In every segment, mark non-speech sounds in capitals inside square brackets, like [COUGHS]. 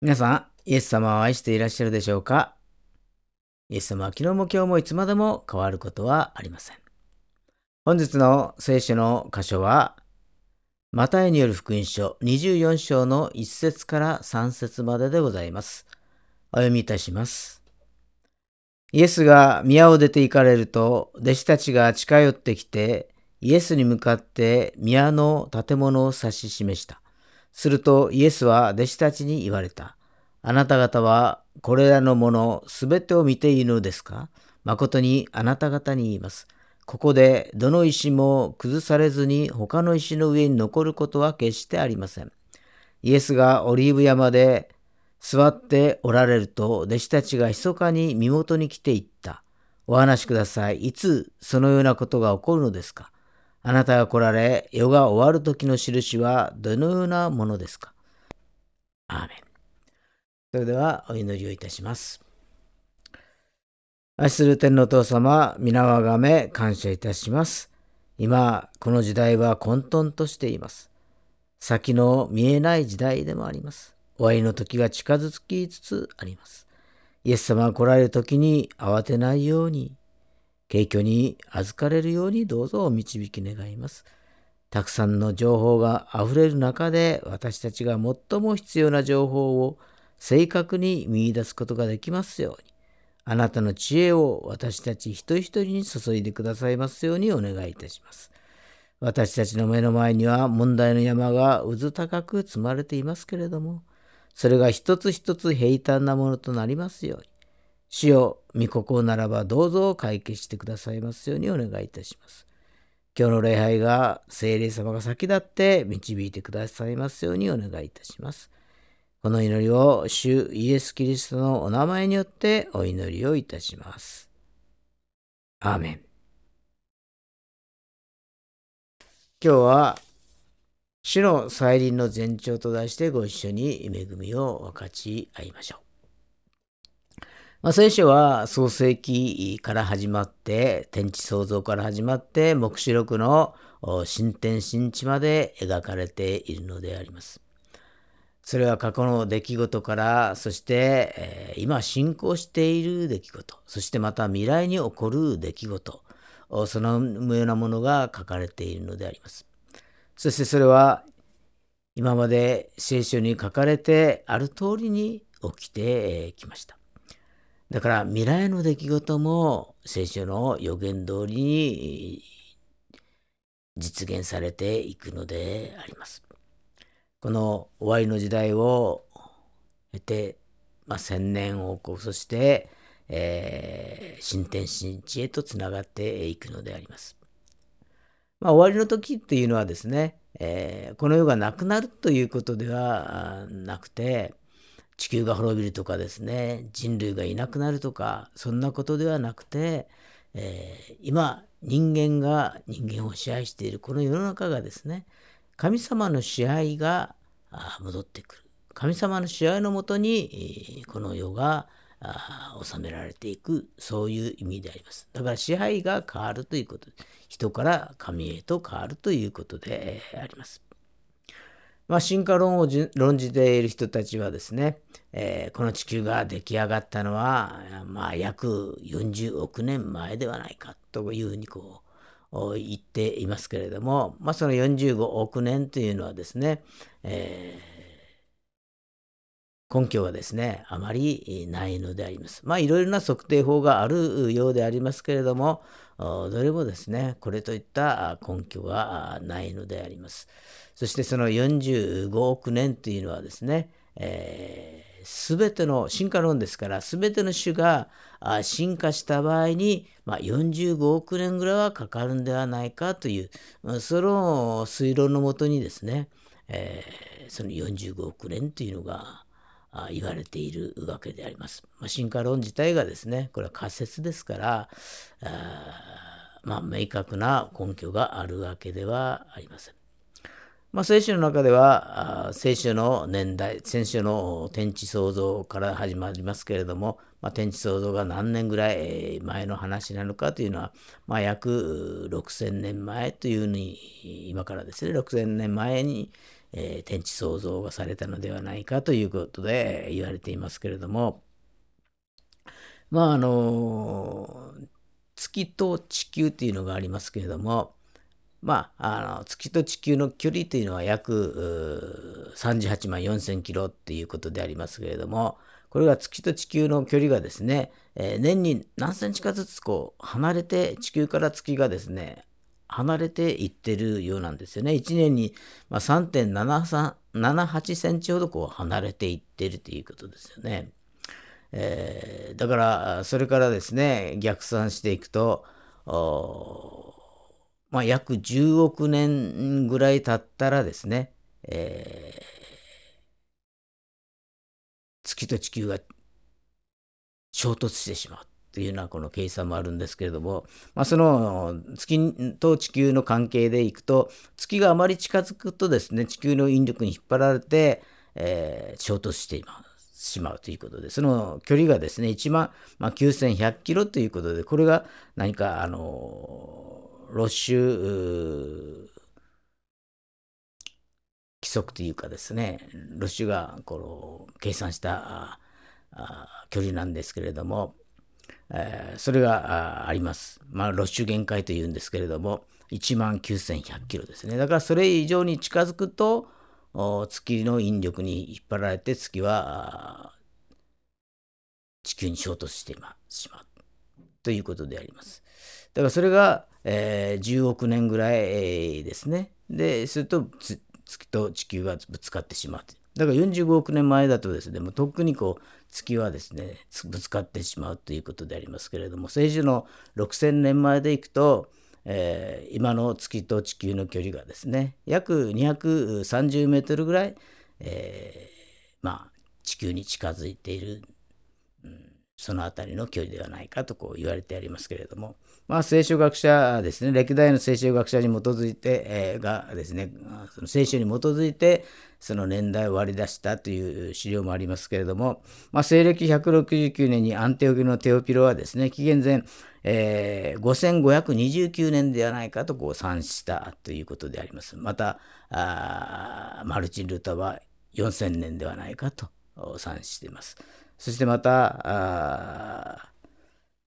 皆さん、イエス様を愛していらっしゃるでしょうか？イエス様は昨日も今日もいつまでも変わることはありません。本日の聖書の箇所は、マタイによる福音書24章の1節から3節まででございます。お読みいたします。イエスが宮を出て行かれると、弟子たちが近寄ってきて、イエスに向かって宮の建物を指し示した。するとイエスは弟子たちに言われた。あなた方はこれらのものすべてを見ているのですか？誠にあなた方に言います。ここでどの石も崩されずに他の石の上に残ることは決してありません。イエスがオリーブ山で座っておられると弟子たちが密かに身元に来ていった。お話しください。いつそのようなことが起こるのですか？あなたが来られ、世が終わる時の印はどのようなものですか？アーメン。それではお祈りをいたします。愛する天のお父様、皆をあがめ感謝いたします。今、この時代は混沌としています。先の見えない時代でもあります。終わりの時が近づきつつあります。イエス様が来られる時に慌てないように、景挙に預かれるようにどうぞお導き願います。たくさんの情報があふれる中で私たちが最も必要な情報を正確に見いだすことができますように、あなたの知恵を私たち一人一人に注いでくださいますようにお願いいたします。私たちの目の前には問題の山が渦高く積まれていますけれども、それが一つ一つ平坦なものとなりますように、主よ、御心ならばどうぞ解決してくださいますようにお願いいたします。今日の礼拝が聖霊様が先立って導いてくださいますようにお願いいたします。この祈りを主イエス・キリストのお名前によってお祈りをいたします。アーメン。今日は主の再臨の前兆と題してご一緒に恵みを分かち合いましょう。まあ、聖書は創世記から始まって、天地創造から始まって、黙示録の新天新地まで描かれているのであります。それは過去の出来事から、そして、え、今進行している出来事、そしてまた未来に起こる出来事、そのようなものが書かれているのであります。そしてそれは今まで聖書に書かれてある通りに起きてきました。だから未来の出来事も聖書の予言通りに実現されていくのであります。この終わりの時代を経て、まあ、千年王国、そして、えー、新天新地へとつながっていくのであります。まあ、終わりの時っていうのはですね、えー、この世がなくなるということではなくて、地球が滅びるとかですね、人類がいなくなるとか、そんなことではなくて、えー、今、人間が人間を支配しているこの世の中がですね、神様の支配が戻ってくる。神様の支配のもとに、この世が収められていく、そういう意味であります。だから支配が変わるということ人から神へと変わるということであります。まあ、進化論を論じている人たちはですね、えー、この地球が出来上がったのは、まあ、約40億年前ではないかというふうにこう言っていますけれども、まあ、その45億年というのはですね、えー、根拠がですね、あまりないのであります。まあ、いろいろな測定法があるようでありますけれども、どれもですね、これといった根拠がないのであります。そしてその45億年というのはですね、えー、ての進化論ですから全ての種が進化した場合に、まあ、45億年ぐらいはかかるんではないかというその推論のもとにですね、えー、その45億年というのが言われているわけであります。まあ、進化論自体がですねこれは仮説ですからまあ、明確な根拠があるわけではありません。まあ、聖書の中では、聖書の年代、聖書の天地創造から始まりますけれども、まあ、天地創造が何年ぐらい前の話なのかというのは、まあ、約6000年前というふうに、今からですね、6000年前に、えー、天地創造がされたのではないかということで言われていますけれども、まああの月と地球というのがありますけれども、まあ、あの月と地球の距離というのは約38万4000キロっていうことでありますけれども、これが月と地球の距離がですね、えー、年に何センチかずつこう離れて、地球から月がですね、離れていってるようなんですよね。1年に3.78センチほどこう離れていってるということですよね。えー、だから、それからですね、逆算していくと、まあ、約10億年ぐらい経ったらですね、えー、月と地球が衝突してしまうというようなこの計算もあるんですけれども、まあ、その月と地球の関係でいくと月があまり近づくとですね地球の引力に引っ張られて、えー、衝突しています。しまうということで、その距離がですね、1万、まあ、9100キロということで、これが何か、あの、ロッシュ規則というかですね、ロッシュがこの計算した距離なんですけれども、えー、それがあります。まあ、ロッシュ限界というんですけれども、1万9100キロですね。だからそれ以上に近づくと、月の引力に引っ張られて月は地球に衝突してしまうということであります。だからそれが、えー、10億年ぐらいですね。で、すると月と地球がぶつかってしまう。だから45億年前だとですね、もうとっくにこう月はですね、ぶつかってしまうということでありますけれども、政治の6000年前でいくと、えー、今の月と地球の距離がですね約230メートルぐらい、えー、まあ地球に近づいている、うん、その辺りの距離ではないかとこう言われてありますけれども、まあ、聖書学者ですね歴代の聖書学者に基づいて、えー、がですねその聖書に基づいてその年代を割り出したという資料もありますけれども、まあ、西暦169年にアンテオギのテオピロはですね紀元前えー、5529年ではないかとこう算したということであります。また、マルチン・ルータは4000年ではないかと算しています。そしてまた、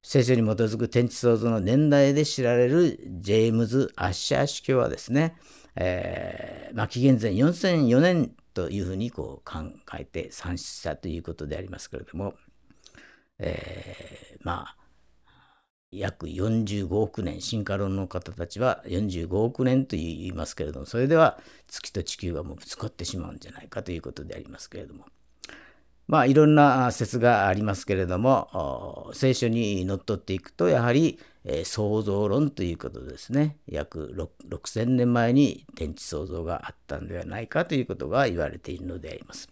聖書に基づく天地創造の年代で知られるジェームズ・アッシャー司教はですね、えーまあ、紀元前4004年というふうにこう考えて算出したということでありますけれども、えー、まあ約45億年進化論の方たちは45億年と言いますけれどもそれでは月と地球がもうぶつかってしまうんじゃないかということでありますけれどもまあいろんな説がありますけれども聖書にのっとっていくとやはり、えー、創造論ということですね約6000年前に天地創造があったんではないかということが言われているのであります。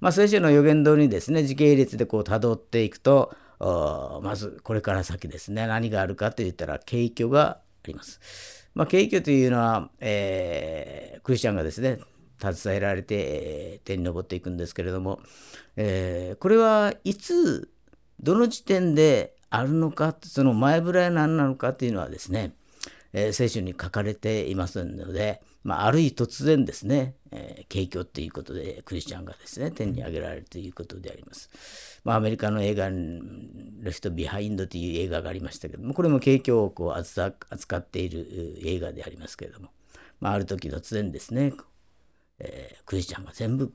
まあ、聖書の予言通りにですね時系列でこう辿っていくとまずこれから先ですね何があるかといったら景挙があります。まあ、携挙というのは、えー、クリスチャンがですね携えられて、えー、天に昇っていくんですけれども、えー、これはいつどの時点であるのかその前触れは何なのかというのはですね、えー、聖書に書かれていますので、まあ、ある日突然ですね、えー、携挙ということでクリスチャンがですね天に上げられるということであります。まあ、アメリカの映画「レフト・ビハインド」という映画がありましたけどもこれも携挙をこう扱っている映画でありますけれども、まあ、ある時突然ですね、えー、クリスチャンが全部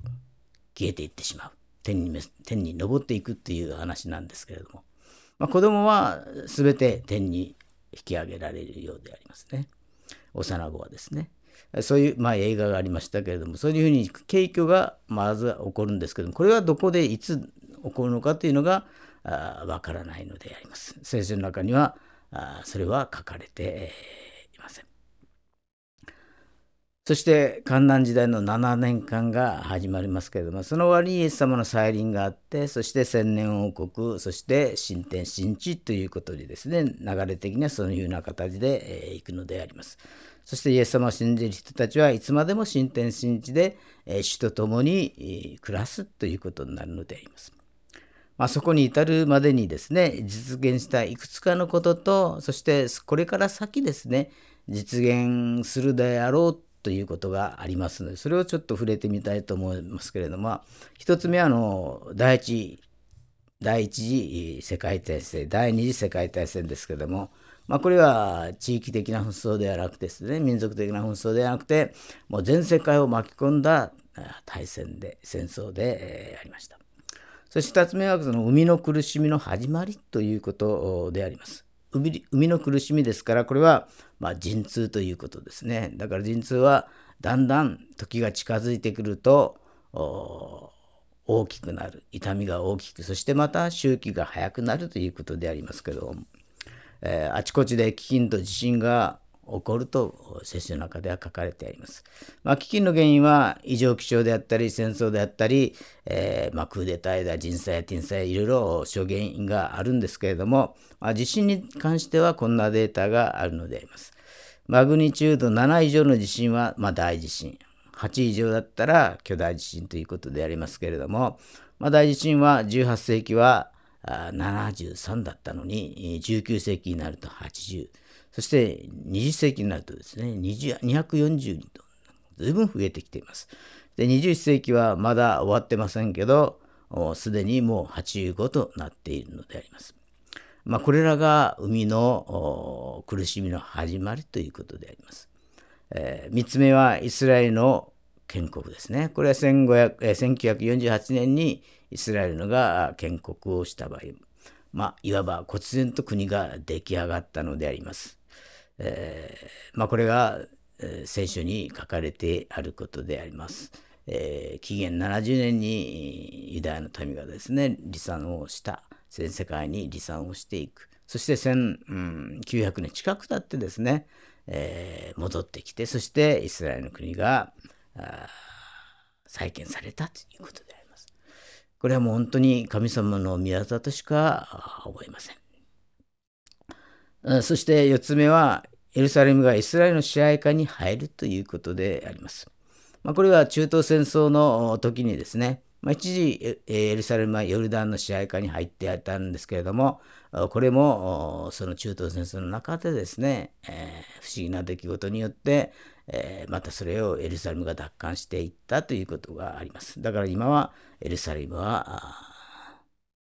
消えていってしまう天に天に昇っていくっていう話なんですけれども、まあ、子供は全て天に引き上げられるようでありますね幼子はですねそういう、まあ、映画がありましたけれどもそういうふうに景挙がまず起こるんですけどもこれはどこでいつ起こるのかというのがわからないのであります。聖書の中にはあそれは書かれていません。そして観覧時代の7年間が始まりますけれどもその終わりにイエス様の再臨があってそして千年王国そして新天新地ということでですね流れ的にはそういうような形で、えー、いくのであります。そしてイエス様を信じる人たちはいつまでも新天新地で、えー、主と共に暮らすということになるのであります。まあ、そこに至るまでにですね実現したいくつかのこととそしてこれから先ですね実現するであろうということがありますのでそれをちょっと触れてみたいと思いますけれども一つ目はあの第一第一次世界大戦第二次世界大戦ですけれども、まあ、これは地域的な紛争ではなくてですね民族的な紛争ではなくてもう全世界を巻き込んだ大戦で戦争でありました。そして2つ目はその海の苦しみの始まりということであります。海海の苦しみですからこれはま陣痛ということですね。だから陣痛はだんだん時が近づいてくると大きくなる痛みが大きくそしてまた周期が早くなるということでありますけど、えー、あちこちで飢饉と地震が起こると聖書の中では書かれてあります。まあ、飢饉の原因は異常気象であったり戦争であったり、えー、まあ、クーデターや人災や天災いろいろ諸原因があるんですけれども、まあ、地震に関してはこんなデータがあるのであります。マグニチュード7以上の地震は、ま大地震8以上だったら巨大地震ということでありますけれども、ま大地震は18世紀は73だったのに19世紀になると80。そして20世紀になるとですね、240人と随分増えてきています。で、21世紀はまだ終わってませんけど、すでにもう85となっているのであります。まあ、これらが海の苦しみの始まりということであります。えー、3つ目はイスラエルの建国ですね。これは1948年にイスラエルが建国をした場合、まあ、いわば忽然と国が出来上がったのであります。えー、まあ、これが、えー、聖書に書かれてあることであります。えー、紀元70年にユダヤの民がですね離散をした全世界に離散をしていくそして1900年近く経ってですね、えー、戻ってきてそしてイスラエルの国が再建されたということであります。これはもう本当に神様の御業としか思えません。そして4つ目は、エルサレムがイスラエルの支配下に入るということであります。まあ、これは中東戦争の時にですね、まあ、一時エルサレムはヨルダンの支配下に入っていたんですけれども、これもその中東戦争の中でですね、えー、不思議な出来事によって、えー、またそれをエルサレムが奪還していったということがあります。だから今はエルサレムは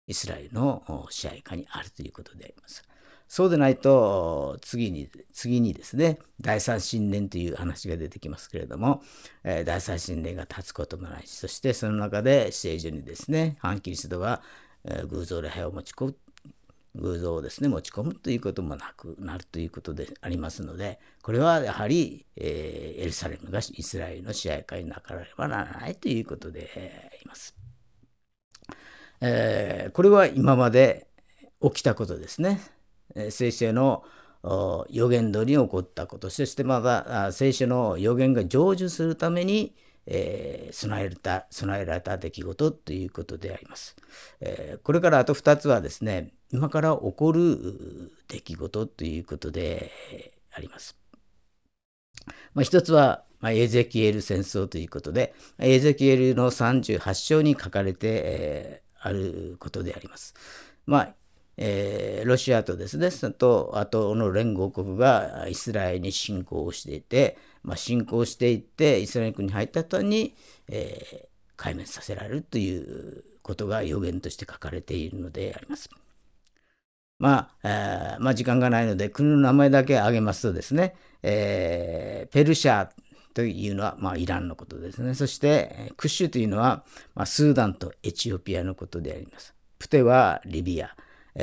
イスラエルの支配下にあるということであります。そうでないと、次に、次にですね、第三神殿という話が出てきますけれども、えー、第三神殿が立つこともないし、そしてその中で聖女にですね、反キリストが、えー、偶像礼拝を持ち込む、偶像をですね、持ち込むということもなくなるということでありますので、これはやはり、えー、エルサレムがイスラエルの支配下になかればならないということであります。え、これは今まで起きたことですね。聖書の予言通りに起こったことそしてまた聖書の予言が成就するために、えー、備えた備えられた出来事ということであります、えー、これからあと2つはですね今から起こる出来事ということであります、まあ、一つは、まあ、エゼキエル戦争ということでエゼキエルの38章に書かれて、えー、あることであります。まあえー、ロシアとですね、と、あとの連合国がイスラエルに侵攻をしていて、まあ、侵攻していって、イスラエル国に入った後に、えー、壊滅させられるということが予言として書かれているのであります。まあ、えー、まあ、時間がないので、国の名前だけ挙げますとですね、えー、ペルシャというのは、まあ、イランのことですね。そして、クッシュというのは、まあ、スーダンとエチオピアのことであります。プテはリビア。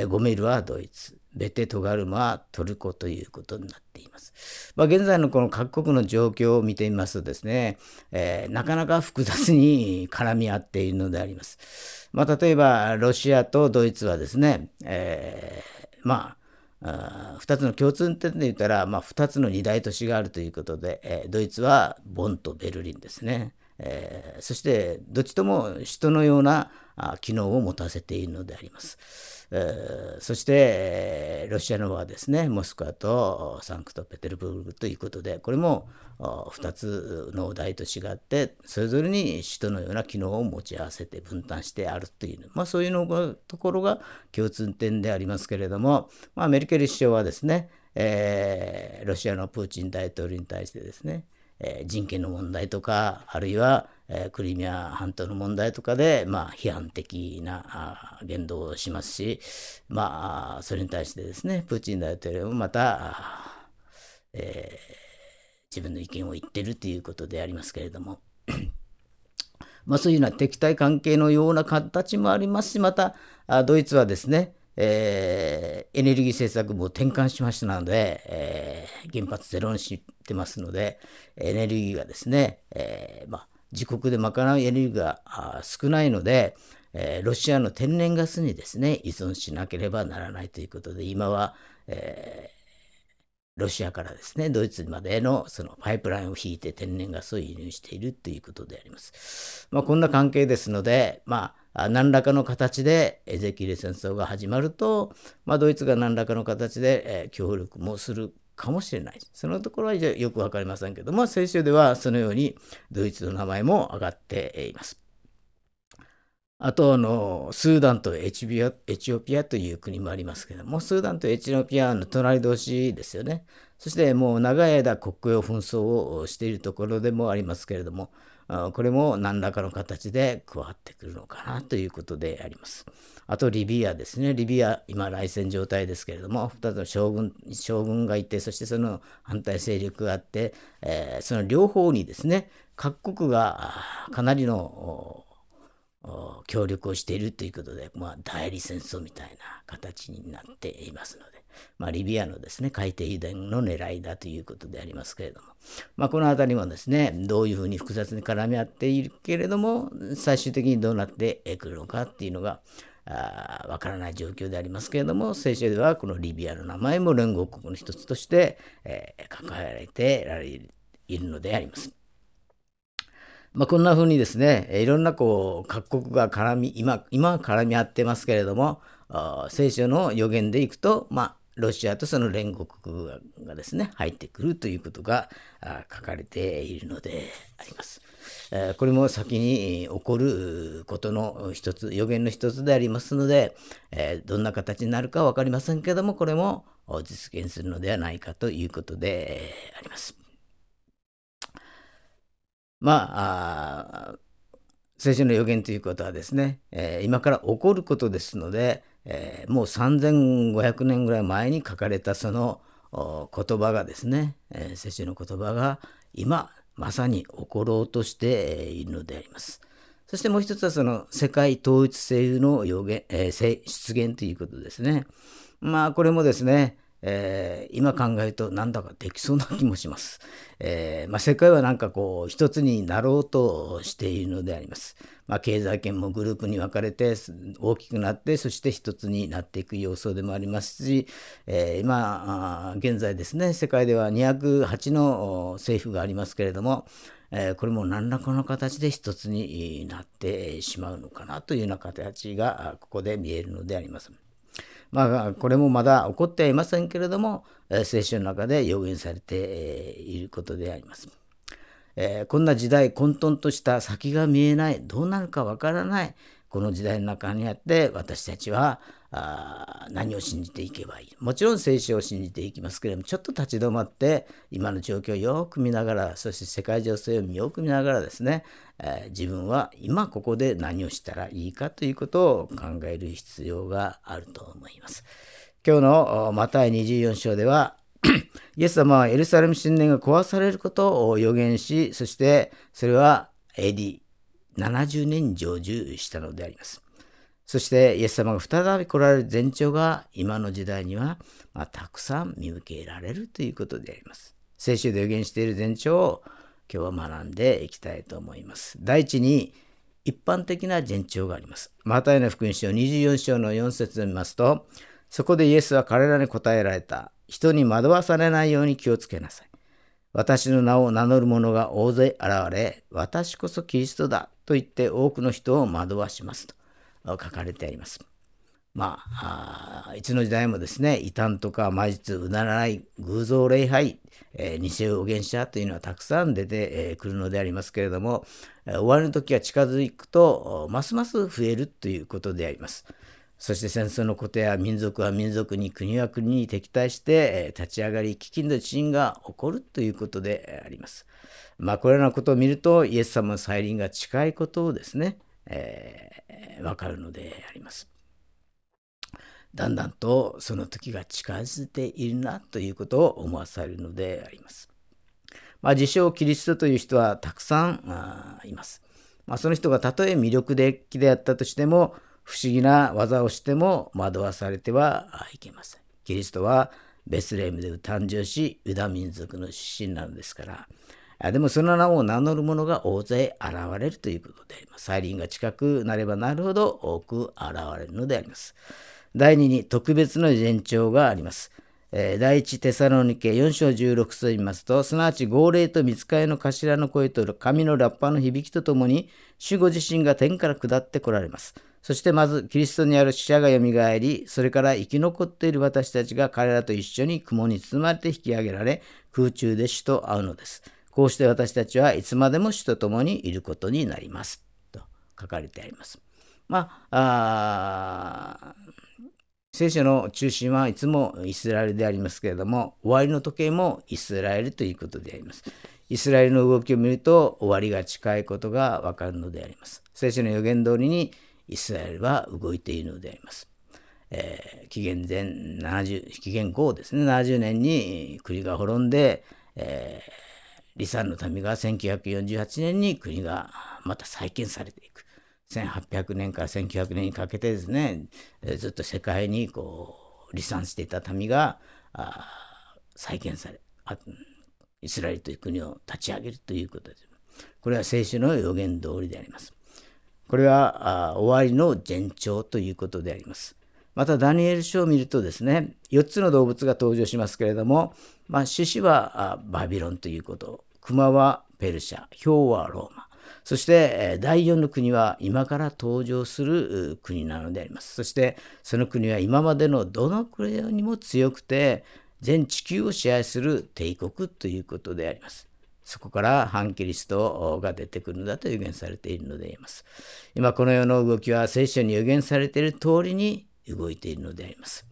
ゴメルはドイツ、ベテトガルマはトルコということになっています。まあ、現在のこの各国の状況を見てみますとですね、えー、なかなか複雑に絡み合っているのであります。まあ、例えばロシアとドイツはですね、えー、まあ2つの共通点で言ったら、まあ、2つの二大都市があるということで、えー、ドイツはボンとベルリンですね。えー、そしてどっちとも人のような機能を持たせているのであります。そして、ロシアの方はですね、モスクワとサンクトペテルブルクということで、これも2つの大都市があって、それぞれに首都のような機能を持ち合わせて分担してあるという、まあ、そういうのところが共通点でありますけれども、まあ、メルケル首相はですね、えー、ロシアのプーチン大統領に対してですね、え人権の問題とか、あるいは、えクリミア半島の問題とかで、まあ、批判的な言動をしますし、まあ、それに対してですね、プーチン大統領もまた、えー、自分の意見を言ってるということでありますけれども、まあ、そういうような敵対関係のような形もありますし、また、ドイツはですね、えー、エネルギー政策も転換しましたので、えー、原発ゼロにしてますので、エネルギーがですね、え、まあ、自国で賄うエネルギーが少ないので、ロシアの天然ガスにですね、依存しなければならないということで、今は、えロシアからですね、ドイツまでのそのパイプラインを引いて天然ガスを輸入しているということであります。まあ、こんな関係ですので、まあ、何らかの形でエゼキレ戦争が始まると、まあ、ドイツが何らかの形で、協力もするかもしれない。そのところはよくわかりませんけども、聖書ではそのようにドイツの名前も挙がっています。あとあの、スーダンとエチオピアという国もありますけども、スーダンとエチオピアの隣同士ですよね。そしてもう長い間国境紛争をしているところでもありますけれども、これも何らかの形で加わってくるのかなということであります。あとリビアですね。リビア、今内戦状態ですけれども、2つの将軍将軍がいて、そしてその反対勢力があって、えー、その両方にですね、各国がかなりの協力をしているということで、まあ、代理戦争みたいな形になっていますので、まあ、リビアのですね、海底油田の狙いだということでありますけれども、まあ、この辺りもですね、どういうふうに複雑に絡み合っているけれども、最終的にどうなってくるのかっていうのが、わからない状況でありますけれども、聖書ではこのリビアの名前も連合国の一つとして、えー、抱えられてられいるのであります。まあ、こんな風にですね、いろんなこう各国が絡み、今、今は絡み合ってますけれども、聖書の予言でいくと、まあ、ロシアとその連合国がですね、入ってくるということが書かれているのであります。これも先に起こることの一つ、予言の一つでありますので、どんな形になるか分かりませんけども、これも実現するのではないかということであります。まあ、聖書の予言ということはですね、えー、今から起こることですので、えー、もう3500年ぐらい前に書かれたその言葉がですね、えー、聖書の言葉が今まさに起ころうとしているのであります。そしてもう一つはその世界統一性の予言、えー、出現ということですね。まあこれもですね、えー、今考えるとなんだかできそうな気もします。えー、まあ、世界はなんかこう一つになろうとしているのであります。まあ、経済圏もグループに分かれて大きくなってそして一つになっていく様相でもありますし、えー、今現在ですね世界では208の政府がありますけれども、えー、これも何らかの形で一つになってしまうのかなというような形がここで見えるのであります。まあ、これもまだ起こってはいませんけれども、聖書の中で予言されていることであります。えー、こんな時代混沌とした先が見えないどうなるかわからないこの時代の中にあって私たちはあ何を信じていけばいい？もちろん聖書を信じていきますけれどもちょっと立ち止まって今の状況をよく見ながらそして世界情勢をよく見ながらですね、えー、自分は今ここで何をしたらいいかということを考える必要があると思います。今日のマタイ24章では [COUGHS] イエス様はエルサレム神殿が壊されることを予言し、そしてそれは AD70 年に成就したのであります。そしてイエス様が再び来られる前兆が今の時代には、まあ、たくさん見受けられるということであります。聖書で予言している前兆を今日は学んでいきたいと思います。第一に一般的な前兆があります。マタイの福音書24章の4節を見ますと、そこでイエスは彼らに答えられた。人に惑わされないように気をつけなさい。私の名を名乗る者が大勢現れ、私こそキリストだと言って多くの人を惑わしますと書かれてあります。まあ、あいつの時代もですね、異端とか魔術、うならない、偶像礼拝、えー、偽予言者というのはたくさん出てく、るのでありますけれども、終わりの時が近づくと、ますます増えるということであります。そして戦争のことや民族は民族に国は国に敵対して立ち上がり飢饉の地震が起こるということであります。まあこれらのことを見るとイエス様の再臨が近いことをですね、えー、わかるのであります。だんだんとその時が近づいているなということを思わされるのであります。まあ、自称キリストという人はたくさんいます。まあ、その人がたとえ魅力的であったとしても、不思議な技をしても惑わされてはいけません。キリストはベスレームで誕生し、ユダ民族の出身なのですから、でもその名を名乗る者が大勢現れるということであります、再臨が近くなればなるほど多く現れるのであります。第2に特別の前兆があります。第一テサロニケ4章16と言いますと、すなわち号令と見つかりの頭の声と神のラッパの響きとともに、主ご自身が天から下ってこられます。そしてまず、キリストにある死者がよみがえり、それから生き残っている私たちが彼らと一緒に雲に包まれて引き上げられ、空中で主と会うのです。こうして私たちはいつまでも主と共にいることになります。と書かれてあります。まあ、あ聖書の中心はいつもイスラエルでありますけれども、終わりの時計もイスラエルということであります。イスラエルの動きを見ると終わりが近いことがわかるのであります。聖書の予言通りにイスラエルは動いているのであります。えー、紀元前70、紀元後ですね、70年に国が滅んで、えー、離散の民が1948年に国がまた再建されていく。1800年から1900年にかけてですね、ずっと世界にこう離散していた民が再建されイスラエルという国を立ち上げるということです。これは聖書の予言通りであります。これは終わりの前兆ということであります。またダニエル書を見るとですね、4つの動物が登場しますけれども、まあ、獅子はバビロンということ、熊はペルシャ、ヒョウはローマ、そして第四の国は今から登場する国なのであります。そしてその国は今までのどの国よりも強くて全地球を支配する帝国ということであります。そこから反キリストが出てくるのだと予言されているのであります。今この世の動きは聖書に予言されている通りに動いているのであります。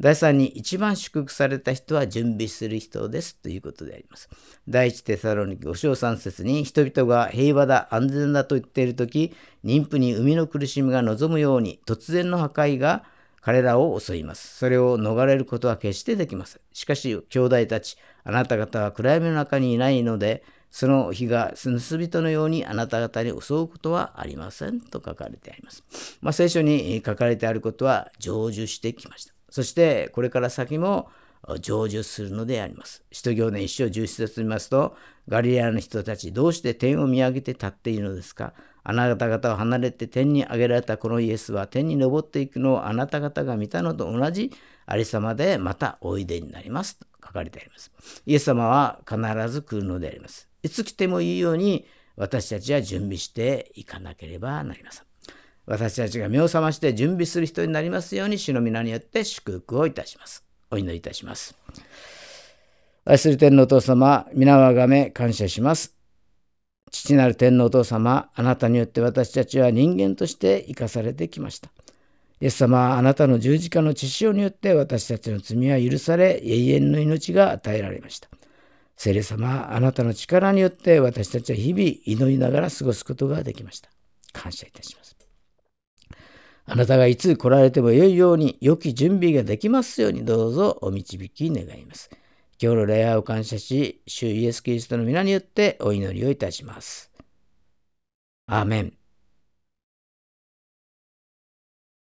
第3に一番祝福された人は準備する人ですということであります。第一テサロニキ5章3節に人々が平和だ安全だと言っている時妊婦に生みの苦しみが望むように突然の破壊が彼らを襲います。それを逃れることは決してできません。しかし兄弟たちあなた方は暗闇の中にいないのでその日が盗人のようにあなた方に襲うことはありませんと書かれてあります。まあ、聖書に書かれてあることは成就してきました。そしてこれから先も成就するのであります。使徒行伝一章十七節見ますと、ガリレアの人たち、どうして天を見上げて立っているのですかあなた方を離れて天に上げられたこのイエスは天に昇っていくのをあなた方が見たのと同じありさまでまたおいでになりますと書かれてあります。イエス様は必ず来るのであります。いつ来てもいいように私たちは準備していかなければなりません。私たちが目を覚まして準備する人になりますように主の皆によって祝福をいたします。お祈りいたします。愛する天のお父様、皆をあがめ感謝します。父なる天のお父様、あなたによって私たちは人間として生かされてきました。イエス様、あなたの十字架の血潮によって私たちの罪は許され、永遠の命が与えられました。聖霊様、あなたの力によって私たちは日々祈りながら過ごすことができました。感謝いたします。あなたがいつ来られてもよいように、良き準備ができますようにどうぞお導き願います。今日の礼拝を感謝し、主イエス・キリストの皆によってお祈りをいたします。アーメン。